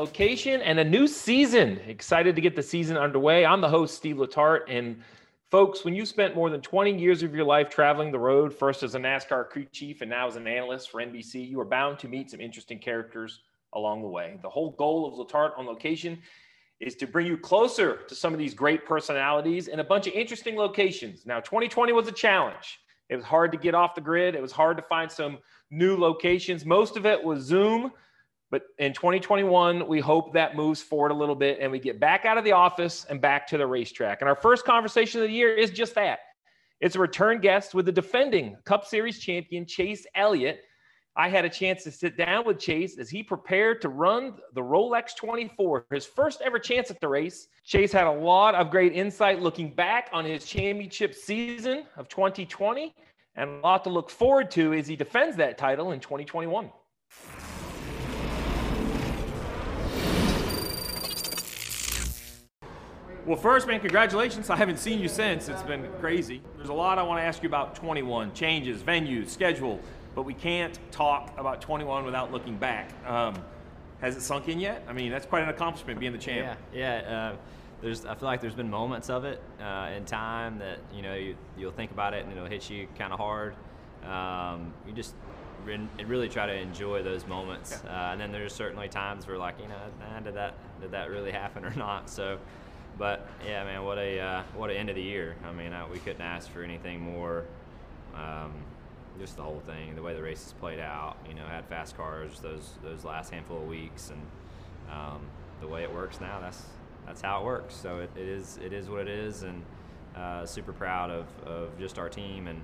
Location and a new season. Excited to get the season underway. I'm the host, Steve Letarte. And folks, when you spent more than 20 years of your life traveling the road, first as a NASCAR crew chief and now as an analyst for NBC, you are bound to meet some interesting characters along the way. The whole goal of Letarte on location is to bring you closer to some of these great personalities and a bunch of interesting locations. Now, 2020 was a challenge. It was hard to get off the grid. It was hard to find some new locations. Most of it was Zoom. But in 2021, we hope that moves forward a little bit and we get back out of the office and back to the racetrack. And our first conversation of the year is just that it's a return guest with the defending Cup Series champion, Chase Elliott. I had a chance to sit down with Chase as he prepared to run the Rolex 24, his first ever chance at the race. Chase had a lot of great insight looking back on his championship season of 2020 and a lot to look forward to as he defends that title in 2021. Well, first, man, congratulations. I haven't seen you since. It's been crazy. There's a lot I want to ask you about 21 changes, venues, schedule, but we can't talk about 21 without looking back. Um, has it sunk in yet? I mean, that's quite an accomplishment being the champ. Yeah, yeah. Uh, there's, I feel like there's been moments of it uh, in time that you know you, will think about it and it'll hit you kind of hard. Um, you just really try to enjoy those moments, uh, and then there's certainly times where like you know, nah, did that did that really happen or not? So but yeah, man, what a uh, what an end of the year. I mean, I, we couldn't ask for anything more. Um, just the whole thing, the way the race races played out. You know, had fast cars those those last handful of weeks, and um, the way it works now, that's that's how it works. So it, it is it is what it is, and uh, super proud of, of just our team and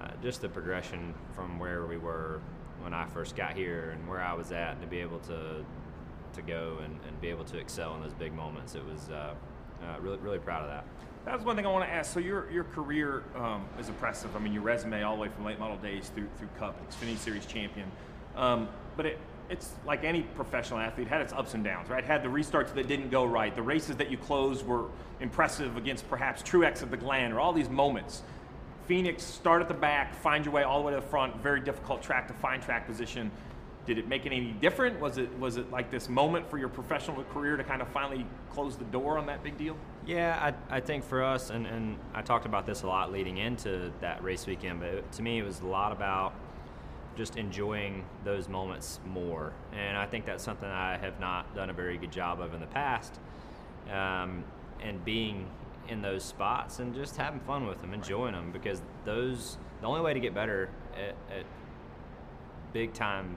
uh, just the progression from where we were when I first got here and where I was at to be able to to go and, and be able to excel in those big moments. It was uh, uh, really, really proud of that. That was one thing I want to ask. So your your career um, is impressive. I mean, your resume all the way from late model days through through Cup, Xfinity Series champion. Um, but it it's like any professional athlete had its ups and downs, right? Had the restarts that didn't go right, the races that you closed were impressive against perhaps Truex of the Glen, or all these moments. Phoenix, start at the back, find your way all the way to the front. Very difficult track to find track position did it make it any different? Was it was it like this moment for your professional career to kind of finally close the door on that big deal? Yeah, I, I think for us, and, and I talked about this a lot leading into that race weekend, but to me it was a lot about just enjoying those moments more. And I think that's something I have not done a very good job of in the past. Um, and being in those spots and just having fun with them, enjoying them, because those the only way to get better at, at big time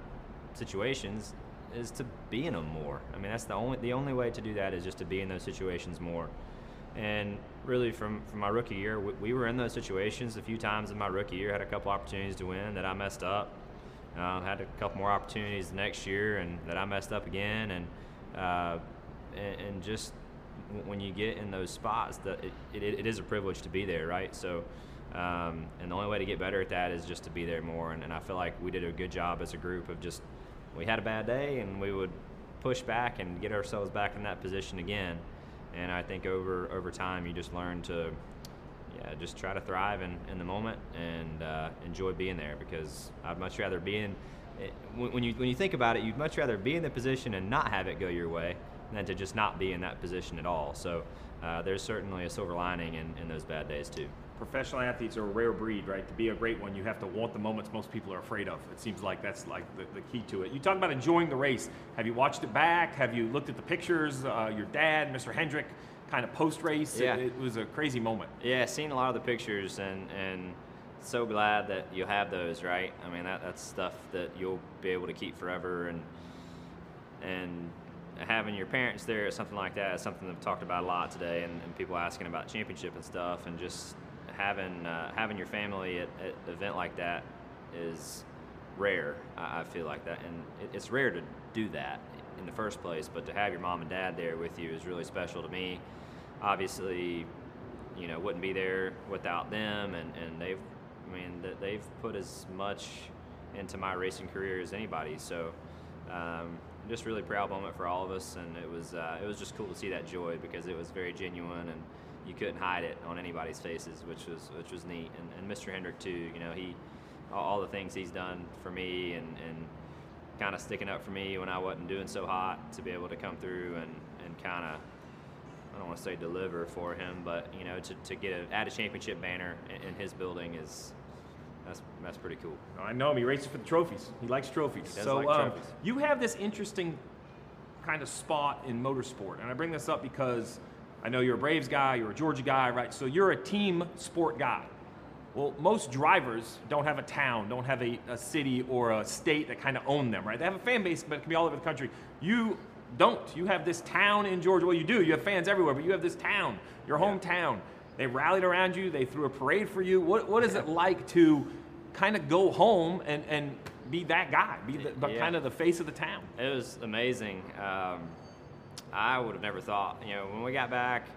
situations is to be in them more. I mean, that's the only the only way to do that is just to be in those situations more. And really, from from my rookie year, we, we were in those situations a few times in my rookie year. Had a couple opportunities to win that I messed up. Uh, had a couple more opportunities next year, and that I messed up again. And uh, and, and, just when you get in those spots, that it, it, it is a privilege to be there, right? So. Um, and the only way to get better at that is just to be there more. And, and I feel like we did a good job as a group of just we had a bad day and we would push back and get ourselves back in that position again. And I think over over time, you just learn to, yeah, just try to thrive in, in the moment and uh, enjoy being there because I'd much rather be in. Eh, when you when you think about it, you'd much rather be in the position and not have it go your way than to just not be in that position at all. So uh, there's certainly a silver lining in, in those bad days too professional athletes are a rare breed, right? To be a great one, you have to want the moments most people are afraid of. It seems like that's like the, the key to it. You talk about enjoying the race. Have you watched it back? Have you looked at the pictures? Uh, your dad, Mr. Hendrick, kind of post race. Yeah. It, it, was a crazy moment. Yeah, seen a lot of the pictures and and so glad that you have those, right? I mean, that, that's stuff that you'll be able to keep forever and and having your parents there at something like that is something I've talked about a lot today, and, and people asking about championship and stuff, and just having uh, having your family at, at an event like that is rare. I, I feel like that, and it, it's rare to do that in the first place. But to have your mom and dad there with you is really special to me. Obviously, you know, wouldn't be there without them, and, and they've, I mean, they've put as much into my racing career as anybody. So, um, just really proud moment for all of us, and it was uh, it was just cool to see that joy because it was very genuine, and you couldn't hide it on anybody's faces, which was which was neat. And, and Mr. Hendrick too, you know, he all the things he's done for me, and, and kind of sticking up for me when I wasn't doing so hot to be able to come through and, and kind of I don't want to say deliver for him, but you know to, to get a, add a championship banner in, in his building is that's that's pretty cool. I know him. He races for the trophies. He likes trophies. He so like um, trophies. you have this interesting kind of spot in motorsport, and I bring this up because I know you're a Braves guy, you're a Georgia guy, right? So you're a team sport guy. Well, most drivers don't have a town, don't have a, a city or a state that kind of own them, right? They have a fan base, but it can be all over the country. You don't. You have this town in Georgia. Well, you do. You have fans everywhere, but you have this town, your hometown. They rallied around you. They threw a parade for you. What, what is it like to kind of go home and, and be that guy, be the, the Yeah. kind of the face of the town? It was amazing. Um, I would have never thought, you know, when we got back,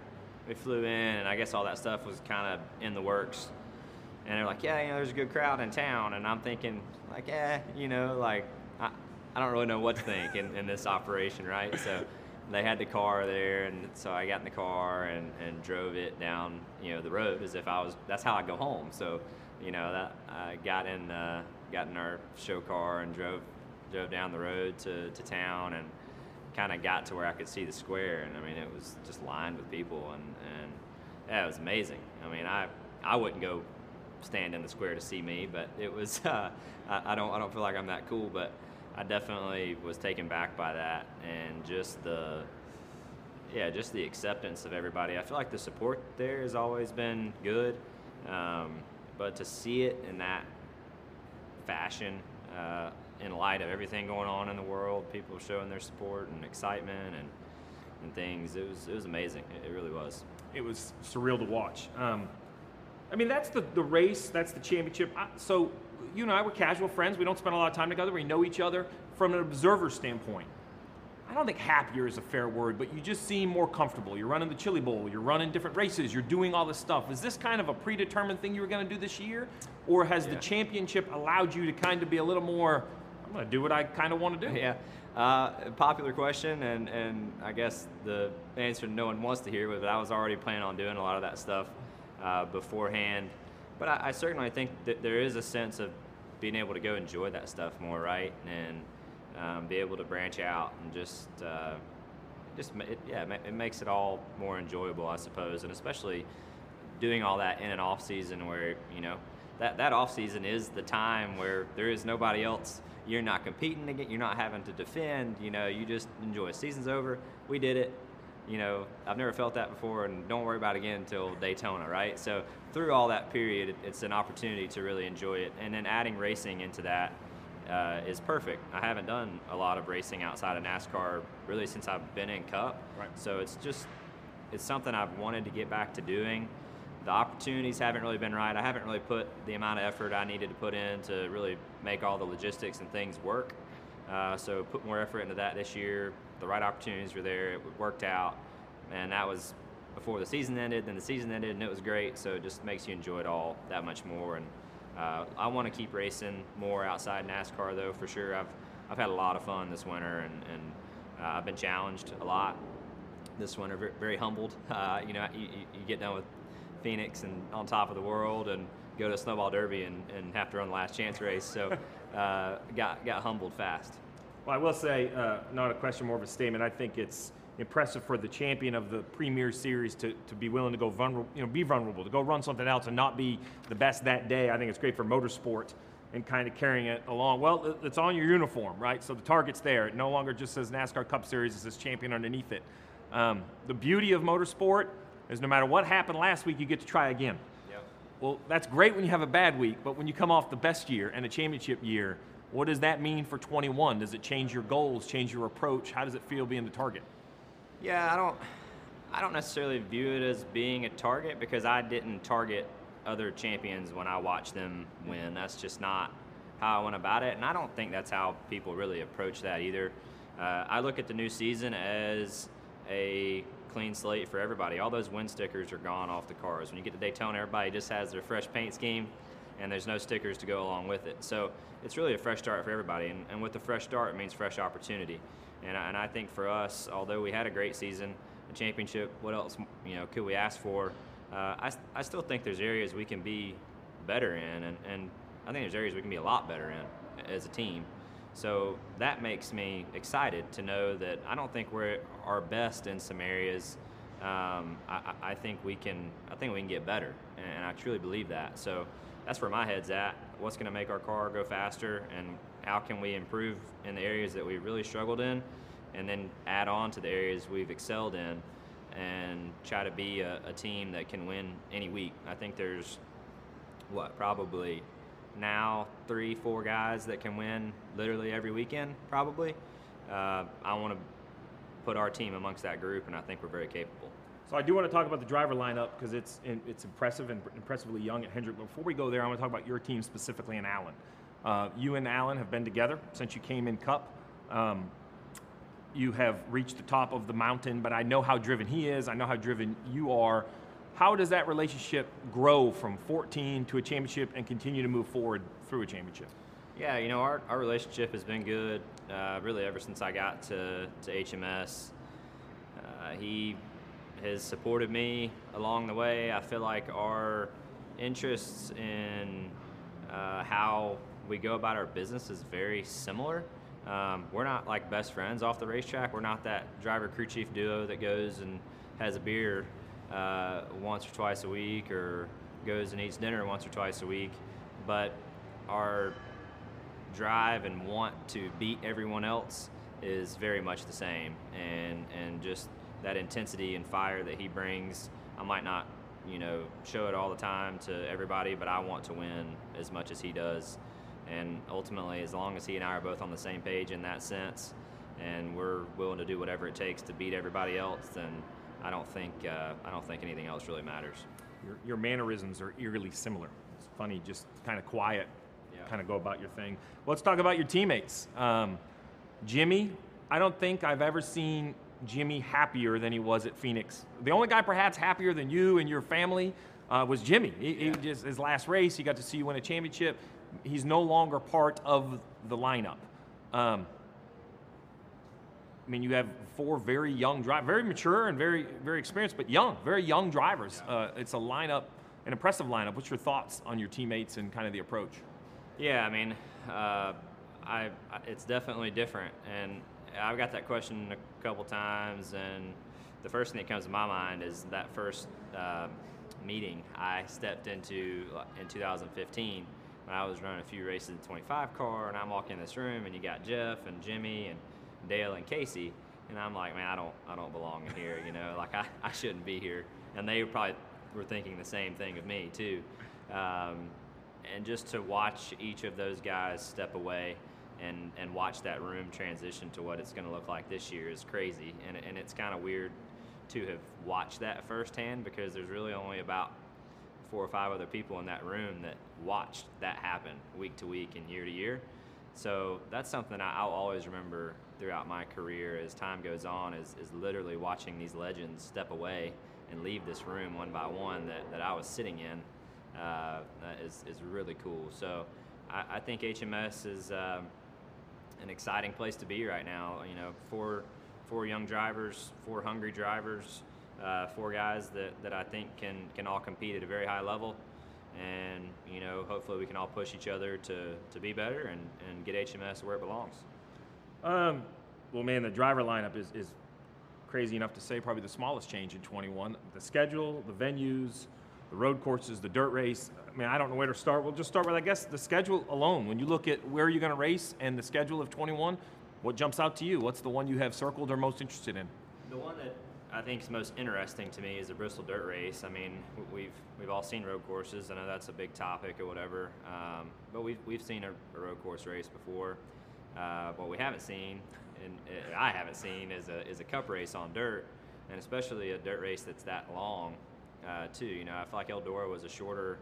we flew in, and I guess all that stuff was kind of in the works. And they're like, yeah, you know, there's a good crowd in town. And I'm thinking, like, eh, you know, like, I, I don't really know what to think in, in this operation, right? So they had the car there, and so I got in the car and, and drove it down, you know, the road as if I was, that's how I go home. So, you know, that I got in, uh, got in our show car and drove, drove down the road to, to town and kind of got to where I could see the square. And I mean, it was just lined with people, and, and yeah, it was amazing. I mean, I, I wouldn't go stand in the square to see me, but it was, uh, I, I don't, I don't feel like I'm that cool, but I definitely was taken back by that and just the, yeah, just the acceptance of everybody. I feel like the support there has always been good, um, but to see it in that fashion, uh, in light of everything going on in the world, people showing their support and excitement and and things, it was it was amazing. It, really was. it was surreal to watch. Um, I mean, that's the, the race, that's the championship. I, so, you and I, we're casual friends. We don't spend a lot of time together. We know each other from an observer standpoint. I don't think happier is a fair word, but you just seem more comfortable. You're running the Chili Bowl, you're running different races, you're doing all this stuff. Is this kind of a predetermined thing you were going to do this year? Or has the championship allowed you to kind of be a little more, I'm going to do what I kind of want to do? Yeah. Uh, popular question, and, and I guess the answer no one wants to hear, but I was already planning on doing a lot of that stuff uh, beforehand. But I, I certainly think that there is a sense of being able to go enjoy that stuff more, right? And um, be able to branch out and just, uh, just it, yeah, it it makes it all more enjoyable, I suppose, and especially doing all that in an off season where you know that that off season is the time where there is nobody else. You're not competing again. You're not having to defend. You know, you just enjoy. Season's over. We did it. You know, I've never felt that before, and don't worry about it again until Daytona, right? So through all that period, it's an opportunity to really enjoy it, and then adding racing into that uh, is perfect. I haven't done a lot of racing outside of NASCAR really since I've been in Cup. Right. So it's just it's something I've wanted to get back to doing. The opportunities haven't really been right. I haven't really put the amount of effort I needed to put in to really make all the logistics and things work. Uh, so put more effort into that this year. The right opportunities were there. It worked out, and that was before the season ended. Then the season ended, and it was great. So it just makes you enjoy it all that much more. And uh, I want to keep racing more outside NASCAR, though for sure. I've I've had a lot of fun this winter, and, and uh, I've been challenged a lot this winter. Very, humbled. Uh, you know, you you get done with Phoenix and on top of the world, and go to snowball derby and, and have to run the last chance race. So uh, got got humbled fast. Well, I will say, uh, not a question, more of a statement. I think it's impressive for the champion of the Premier Series to, to be willing to go vulnerable, you know, be vulnerable, to go run something else and not be the best that day. I think it's great for motorsport and kind of carrying it along. Well, it's on your uniform, right? So the target's there. It no longer just says NASCAR Cup Series, it says champion underneath it. Um, the beauty of motorsport is no matter what happened last week, you get to try again. Yep. Well, that's great when you have a bad week, but when you come off the best year and a championship year, what does that mean for 21? Does it change your goals, change your approach? How does it feel being the target? Yeah, I don't I don't necessarily view it as being a target because I didn't target other champions when I watched them win. That's just not how I went about it, and I don't think that's how people really approach that either. Uh, I look at the new season as a clean slate for everybody. All those win stickers are gone off the cars. When you get to Daytona, everybody just has their fresh paint scheme, and there's no stickers to go along with it. So it's really a fresh start for everybody, and, and with a fresh start, it means fresh opportunity. And I, and I think for us, although we had a great season, a championship, what else you know could we ask for? Uh, I, I still think there's areas we can be better in, and, and I think there's areas we can be a lot better in as a team. So that makes me excited to know that I don't think we're our best in some areas. Um, I, I, think we can. I think we can get better, and I truly believe that. So that's where my head's at. What's going to make our car go faster, and how can we improve in the areas that we really struggled in, and then add on to the areas we've excelled in, and try to be a, a team that can win any week. I think there's what probably now three, four guys that can win literally every weekend, probably. Uh, I want to put our team amongst that group, and I think we're very capable. So I do want to talk about the driver lineup because it's it's impressive and impressively young at Hendrick. But before we go there, I want to talk about your team specifically and Alan. Uh, you and Alan have been together since you came in Cup. Um, you have reached the top of the mountain, but I know how driven he is. I know how driven you are how does that relationship grow from 14 to a championship and continue to move forward through a championship? Yeah, you know, our, our relationship has been good uh, really ever since I got to, to HMS. Uh, he has supported me along the way. I feel like our interests in uh, how we go about our business is very similar. Um, we're not like best friends off the racetrack. We're not that driver crew chief duo that goes and has a beer uh, once or twice a week or goes and eats dinner once or twice a week. But our drive and want to beat everyone else is very much the same. And, and just that intensity and fire that he brings, I might not, you know, show it all the time to everybody, but I want to win as much as he does. And ultimately, as long as he and I are both on the same page in that sense, and we're willing to do whatever it takes to beat everybody else, then I don't think uh, I don't think anything else really matters. Your, your mannerisms are eerily similar. It's funny, just kind of quiet, yeah. kind of go about your thing. Let's talk about your teammates. Um, Jimmy, I don't think I've ever seen Jimmy happier than he was at Phoenix. The only guy perhaps happier than you and your family uh, was Jimmy. He, yeah. he just his last race, he got to see you win a championship. He's no longer part of the lineup. Um, I mean, you have four very young drivers, very mature and very very experienced, but young, very young drivers. Yeah. Uh, it's a lineup, an impressive lineup. What's your thoughts on your teammates and kind of the approach? Yeah, I mean, uh, I, it's definitely different, and I've got that question a couple times, and the first thing that comes to my mind is that first uh, meeting I stepped into in 2015 when I was running a few races in the 25 car, and I'm walking in this room, and you got Jeff and Jimmy and Dale and Casey, and I'm like, man, I don't, I don't belong in here. You know, like I, I shouldn't be here. And they probably were thinking the same thing of me too. Um, and just to watch each of those guys step away and, and watch that room transition to what it's going to look like this year is crazy. And, and it's kind of weird to have watched that firsthand because there's really only about four or five other people in that room that watched that happen week to week and year to year. So that's something I'll always remember throughout my career as time goes on is, is literally watching these legends step away and leave this room one by one that, that I was sitting in uh, is, is really cool. So I, I think HMS is um, an exciting place to be right now. You know, four, four young drivers, four hungry drivers, uh, four guys that, that I think can, can all compete at a very high level and you know hopefully we can all push each other to, to be better and, and get HMS where it belongs. Um, well, man, the driver lineup is, is crazy enough to say probably the smallest change in 21. The schedule, the venues, the road courses, the dirt race. I mean, I don't know where to start. We'll just start with, I guess, the schedule alone. When you look at where you're going to race and the schedule of 21, what jumps out to you? What's the one you have circled or most interested in? The one that I think is most interesting to me is the Bristol Dirt Race. I mean, we've we've all seen road courses. I know that's a big topic or whatever, um, but we've we've seen a, a, road course race before. Uh, what we haven't seen, and uh, I haven't seen, is a is a Cup race on dirt, and especially a dirt race that's that long, uh, too. You know, I feel like Eldora was a shorter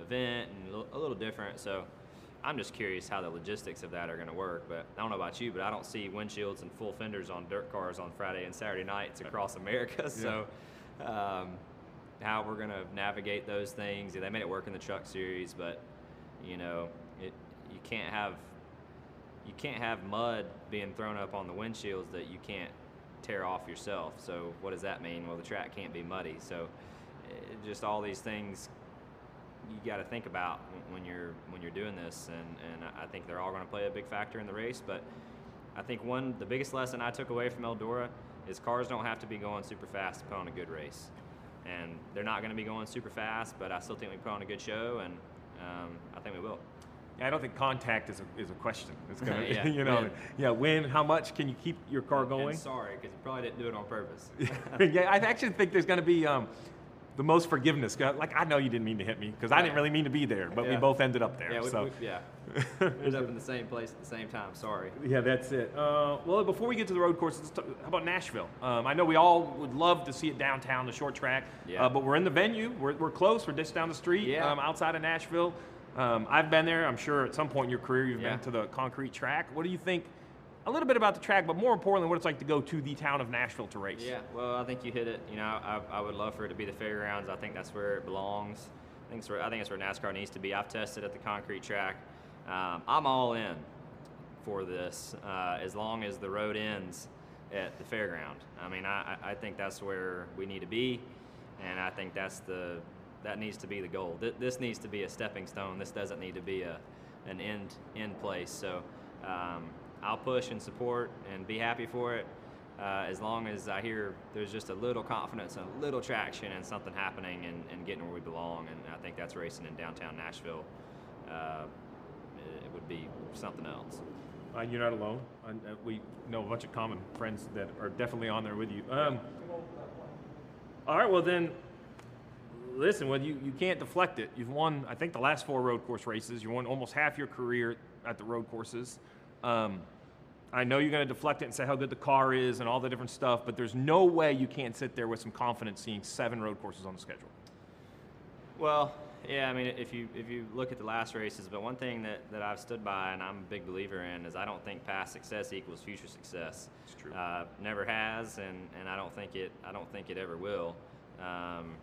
event and a little different, so. I'm just curious how the logistics of that are going to work. But I don't know about you, but I don't see windshields and full fenders on dirt cars on Friday and Saturday nights across America. So, um, how we're going to navigate those things? Yeah, they made it work in the Truck Series, but you know, it you can't have you can't have mud being thrown up on the windshields that you can't tear off yourself. So what does that mean? Well, the track can't be muddy. So it, just all these things you got to think about when you're when you're doing this, and and I think they're all going to play a big factor in the race. But I think one the biggest lesson I took away from Eldora is cars don't have to be going super fast to put on a good race, and they're not going to be going super fast. But I still think we put on a good show, and um, I think we will. Yeah, I don't think contact is a, is a question. It's gonna, Yeah, you know, when. yeah, when, how much can you keep your car going? And sorry, because you probably didn't do it on purpose. yeah, I actually think there's going to be um, the most forgiveness. Like, I know you didn't mean to hit me because I didn't really mean to be there, but we both ended up there. yeah, we, so. we, yeah. Ended up in the same place at the same time. Sorry. Yeah, that's it. Uh, well, before we get to the road courses, talk, how about Nashville? Um, I know we all would love to see it downtown, the short track, Yeah. uh, but we're in the venue. We're, we're close. We're just down the street Yeah. um, outside of Nashville. Um, I've been there. I'm sure at some point in your career you've Yeah. been to the concrete track. What do you think? A little bit about the track, but more importantly, what it's like to go to the town of Nashville to race. Yeah, well, I think you hit it. You know, I, I would love for it to be the fairgrounds. I think that's where it belongs. I think it's where I think it's where NASCAR needs to be. I've tested at the concrete track. Um, I'm all in for this uh, as long as the road ends at the fairground. I mean, I, I I think that's where we need to be, and I think that's the that needs to be the goal. Th- this needs to be a stepping stone. This doesn't need to be a an end end place. So um, I'll push and support and be happy for it uh, as long as I hear there's just a little confidence and a little traction and something happening and, and getting where we belong. And I think that's racing in downtown Nashville. Uh, it would be something else. Uh, you're not alone. Uh, uh, we know a bunch of common friends that are definitely on there with you. Um, all right, well then, listen. Well, you, you can't deflect it. You've won, I think, the last four road course races. You won almost half your career at the road courses. Um, I know you're going to deflect it and say how good the car is and all the different stuff, but there's no way you can't sit there with some confidence seeing seven road courses on the schedule. Well, yeah, I mean, if you if you look at the last races, but one thing that, that I've stood by and I'm a big believer in is I don't think past success equals future success. It's true. Uh, never has, and, and I don't think it I don't think it ever will. Um,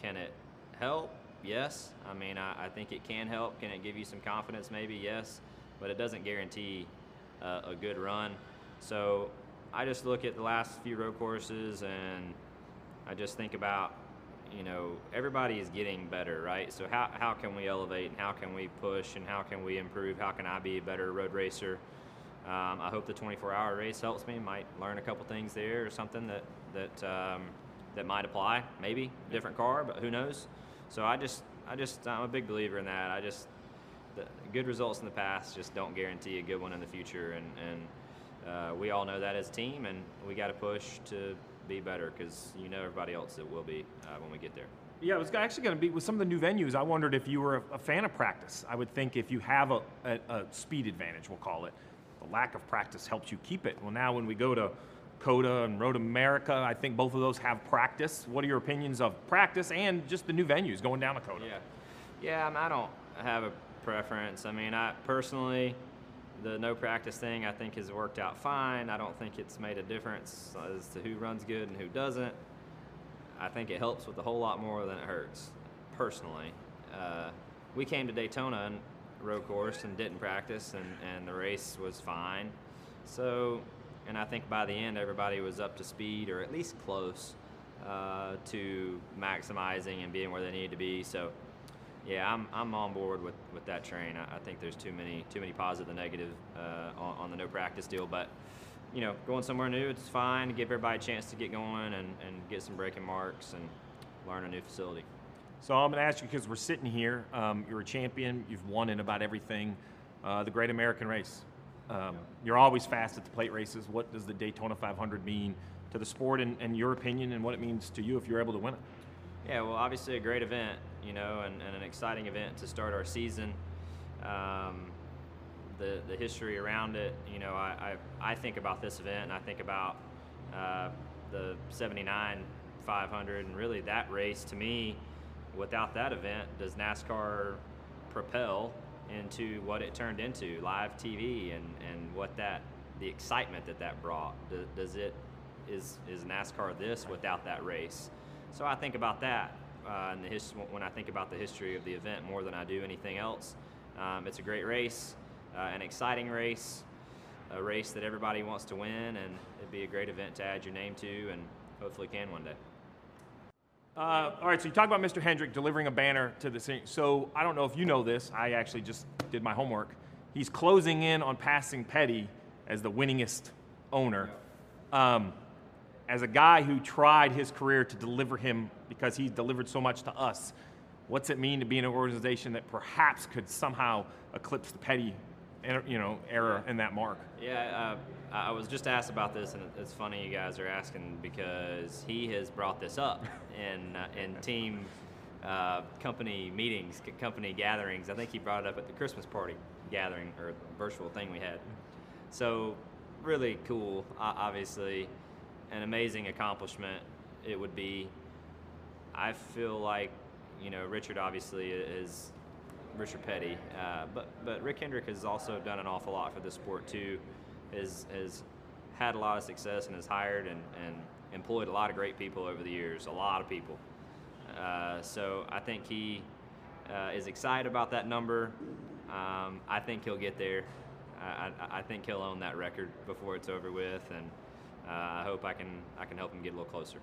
can it help? Yes. I mean, I, I think it can help. Can it give you some confidence? Maybe yes, but it doesn't guarantee uh, a good run. So I just look at the last few road courses and I just think about, you know, everybody is getting better, right? So how, how can we elevate and how can we push and how can we improve? How can I be a better road racer? Um, I hope the 24-hour race helps me. Might learn a couple things there or something that that um, that might apply. Maybe different car, but who knows? So I just I just I'm a big believer in that. I just good results in the past just don't guarantee a good one in the future, and and uh, we all know that as a team, and we got to push to be better because you know everybody else that will be uh, when we get there. Yeah, it was actually going to be with some of the new venues. I wondered if you were a, a fan of practice. I would think if you have a, a, a speed advantage, we'll call it, the lack of practice helps you keep it. Well, now when we go to COTA and Road America, I think both of those have practice. What are your opinions of practice and just the new venues going down to COTA? Yeah, yeah. I, don't have a preference. I mean, I personally, the no practice thing I think has worked out fine. I don't think it's made a difference as to who runs good and who doesn't. I think it helps with a whole lot more than it hurts, personally. Uh, we came to Daytona and road course and didn't practice, and, and the race was fine. So, and I think by the end, everybody was up to speed or at least close uh, to maximizing and being where they needed to be. So, yeah, I'm, I'm on board with, with that train. I, I think there's too many too many positive and negative uh, on, on the no practice deal, but you know, going somewhere new, it's fine give everybody a chance to get going and, and get some braking marks and learn a new facility. So I'm going to ask you because we're sitting here. Um, you're a champion. You've won in about everything. Uh, the Great American Race. Um, You're always fast at the plate races. What does the Daytona 500 mean to the sport, and, and your opinion, and what it means to you if you're able to win it? Yeah, well, obviously a great event, you know, and, and an exciting event to start our season. Um, the the history around it, you know, I, I, I think about this event and I think about uh, the 79 500 and really that race to me. Without that event, does NASCAR propel into what it turned into live TV and, and what that the excitement that that brought. Does it is is NASCAR this without that race? So I think about that uh, in the his, when I think about the history of the event more than I do anything else. Um, it's a great race, uh, an exciting race, a race that everybody wants to win, and it'd be a great event to add your name to, and hopefully can one day. Uh, all right, so you talk about Mr. Hendrick delivering a banner to the scene. So I don't know if you know this. I actually just did my homework. He's closing in on passing Petty as the winningest owner. Um, as a guy who tried his career to deliver him because he delivered so much to us, what's it mean to be in an organization that perhaps could somehow eclipse the Petty, you know, era in that mark? Yeah, uh, I was just asked about this, and it's funny you guys are asking because he has brought this up in uh, in team uh, company meetings, company gatherings. I think he brought it up at the Christmas party gathering or virtual thing we had. So, really cool, obviously an amazing accomplishment it would be. I feel like, you know, Richard obviously is Richard Petty, uh, but but Rick Hendrick has also done an awful lot for the sport too. Has has had a lot of success and has hired and, and employed a lot of great people over the years, a lot of people. Uh, so I think he uh, is excited about that number. Um, I think he'll get there. I, I, I think he'll own that record before it's over with, and uh, I hope I can I can help him get a little closer.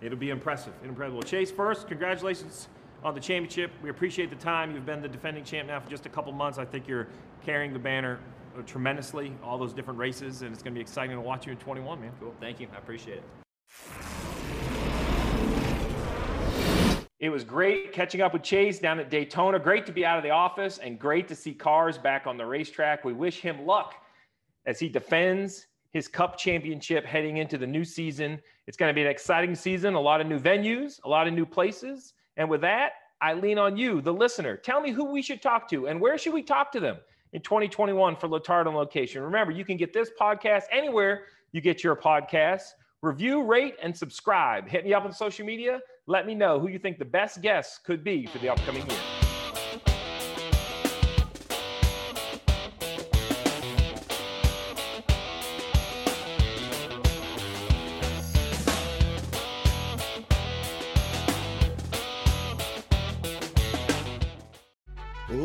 It'll be impressive, incredible. Chase, first, congratulations on the championship. We appreciate the time. You've been the defending champ now for just a couple months. I think you're carrying the banner uh, tremendously, all those different races, and it's going to be exciting to watch you in 21, man. Cool. Thank you. I appreciate it. It was great catching up with Chase down at Daytona. Great to be out of the office and great to see cars back on the racetrack. We wish him luck as he defends his cup championship heading into the new season. It's going to be an exciting season, a lot of new venues, a lot of new places. And with that, I lean on you, the listener. Tell me who we should talk to and where should we talk to them in 2021 for Letarte on location. Remember, you can get this podcast anywhere you get your podcasts. Review, rate, and subscribe. Hit me up on social media. Let me know who you think the best guests could be for the upcoming year.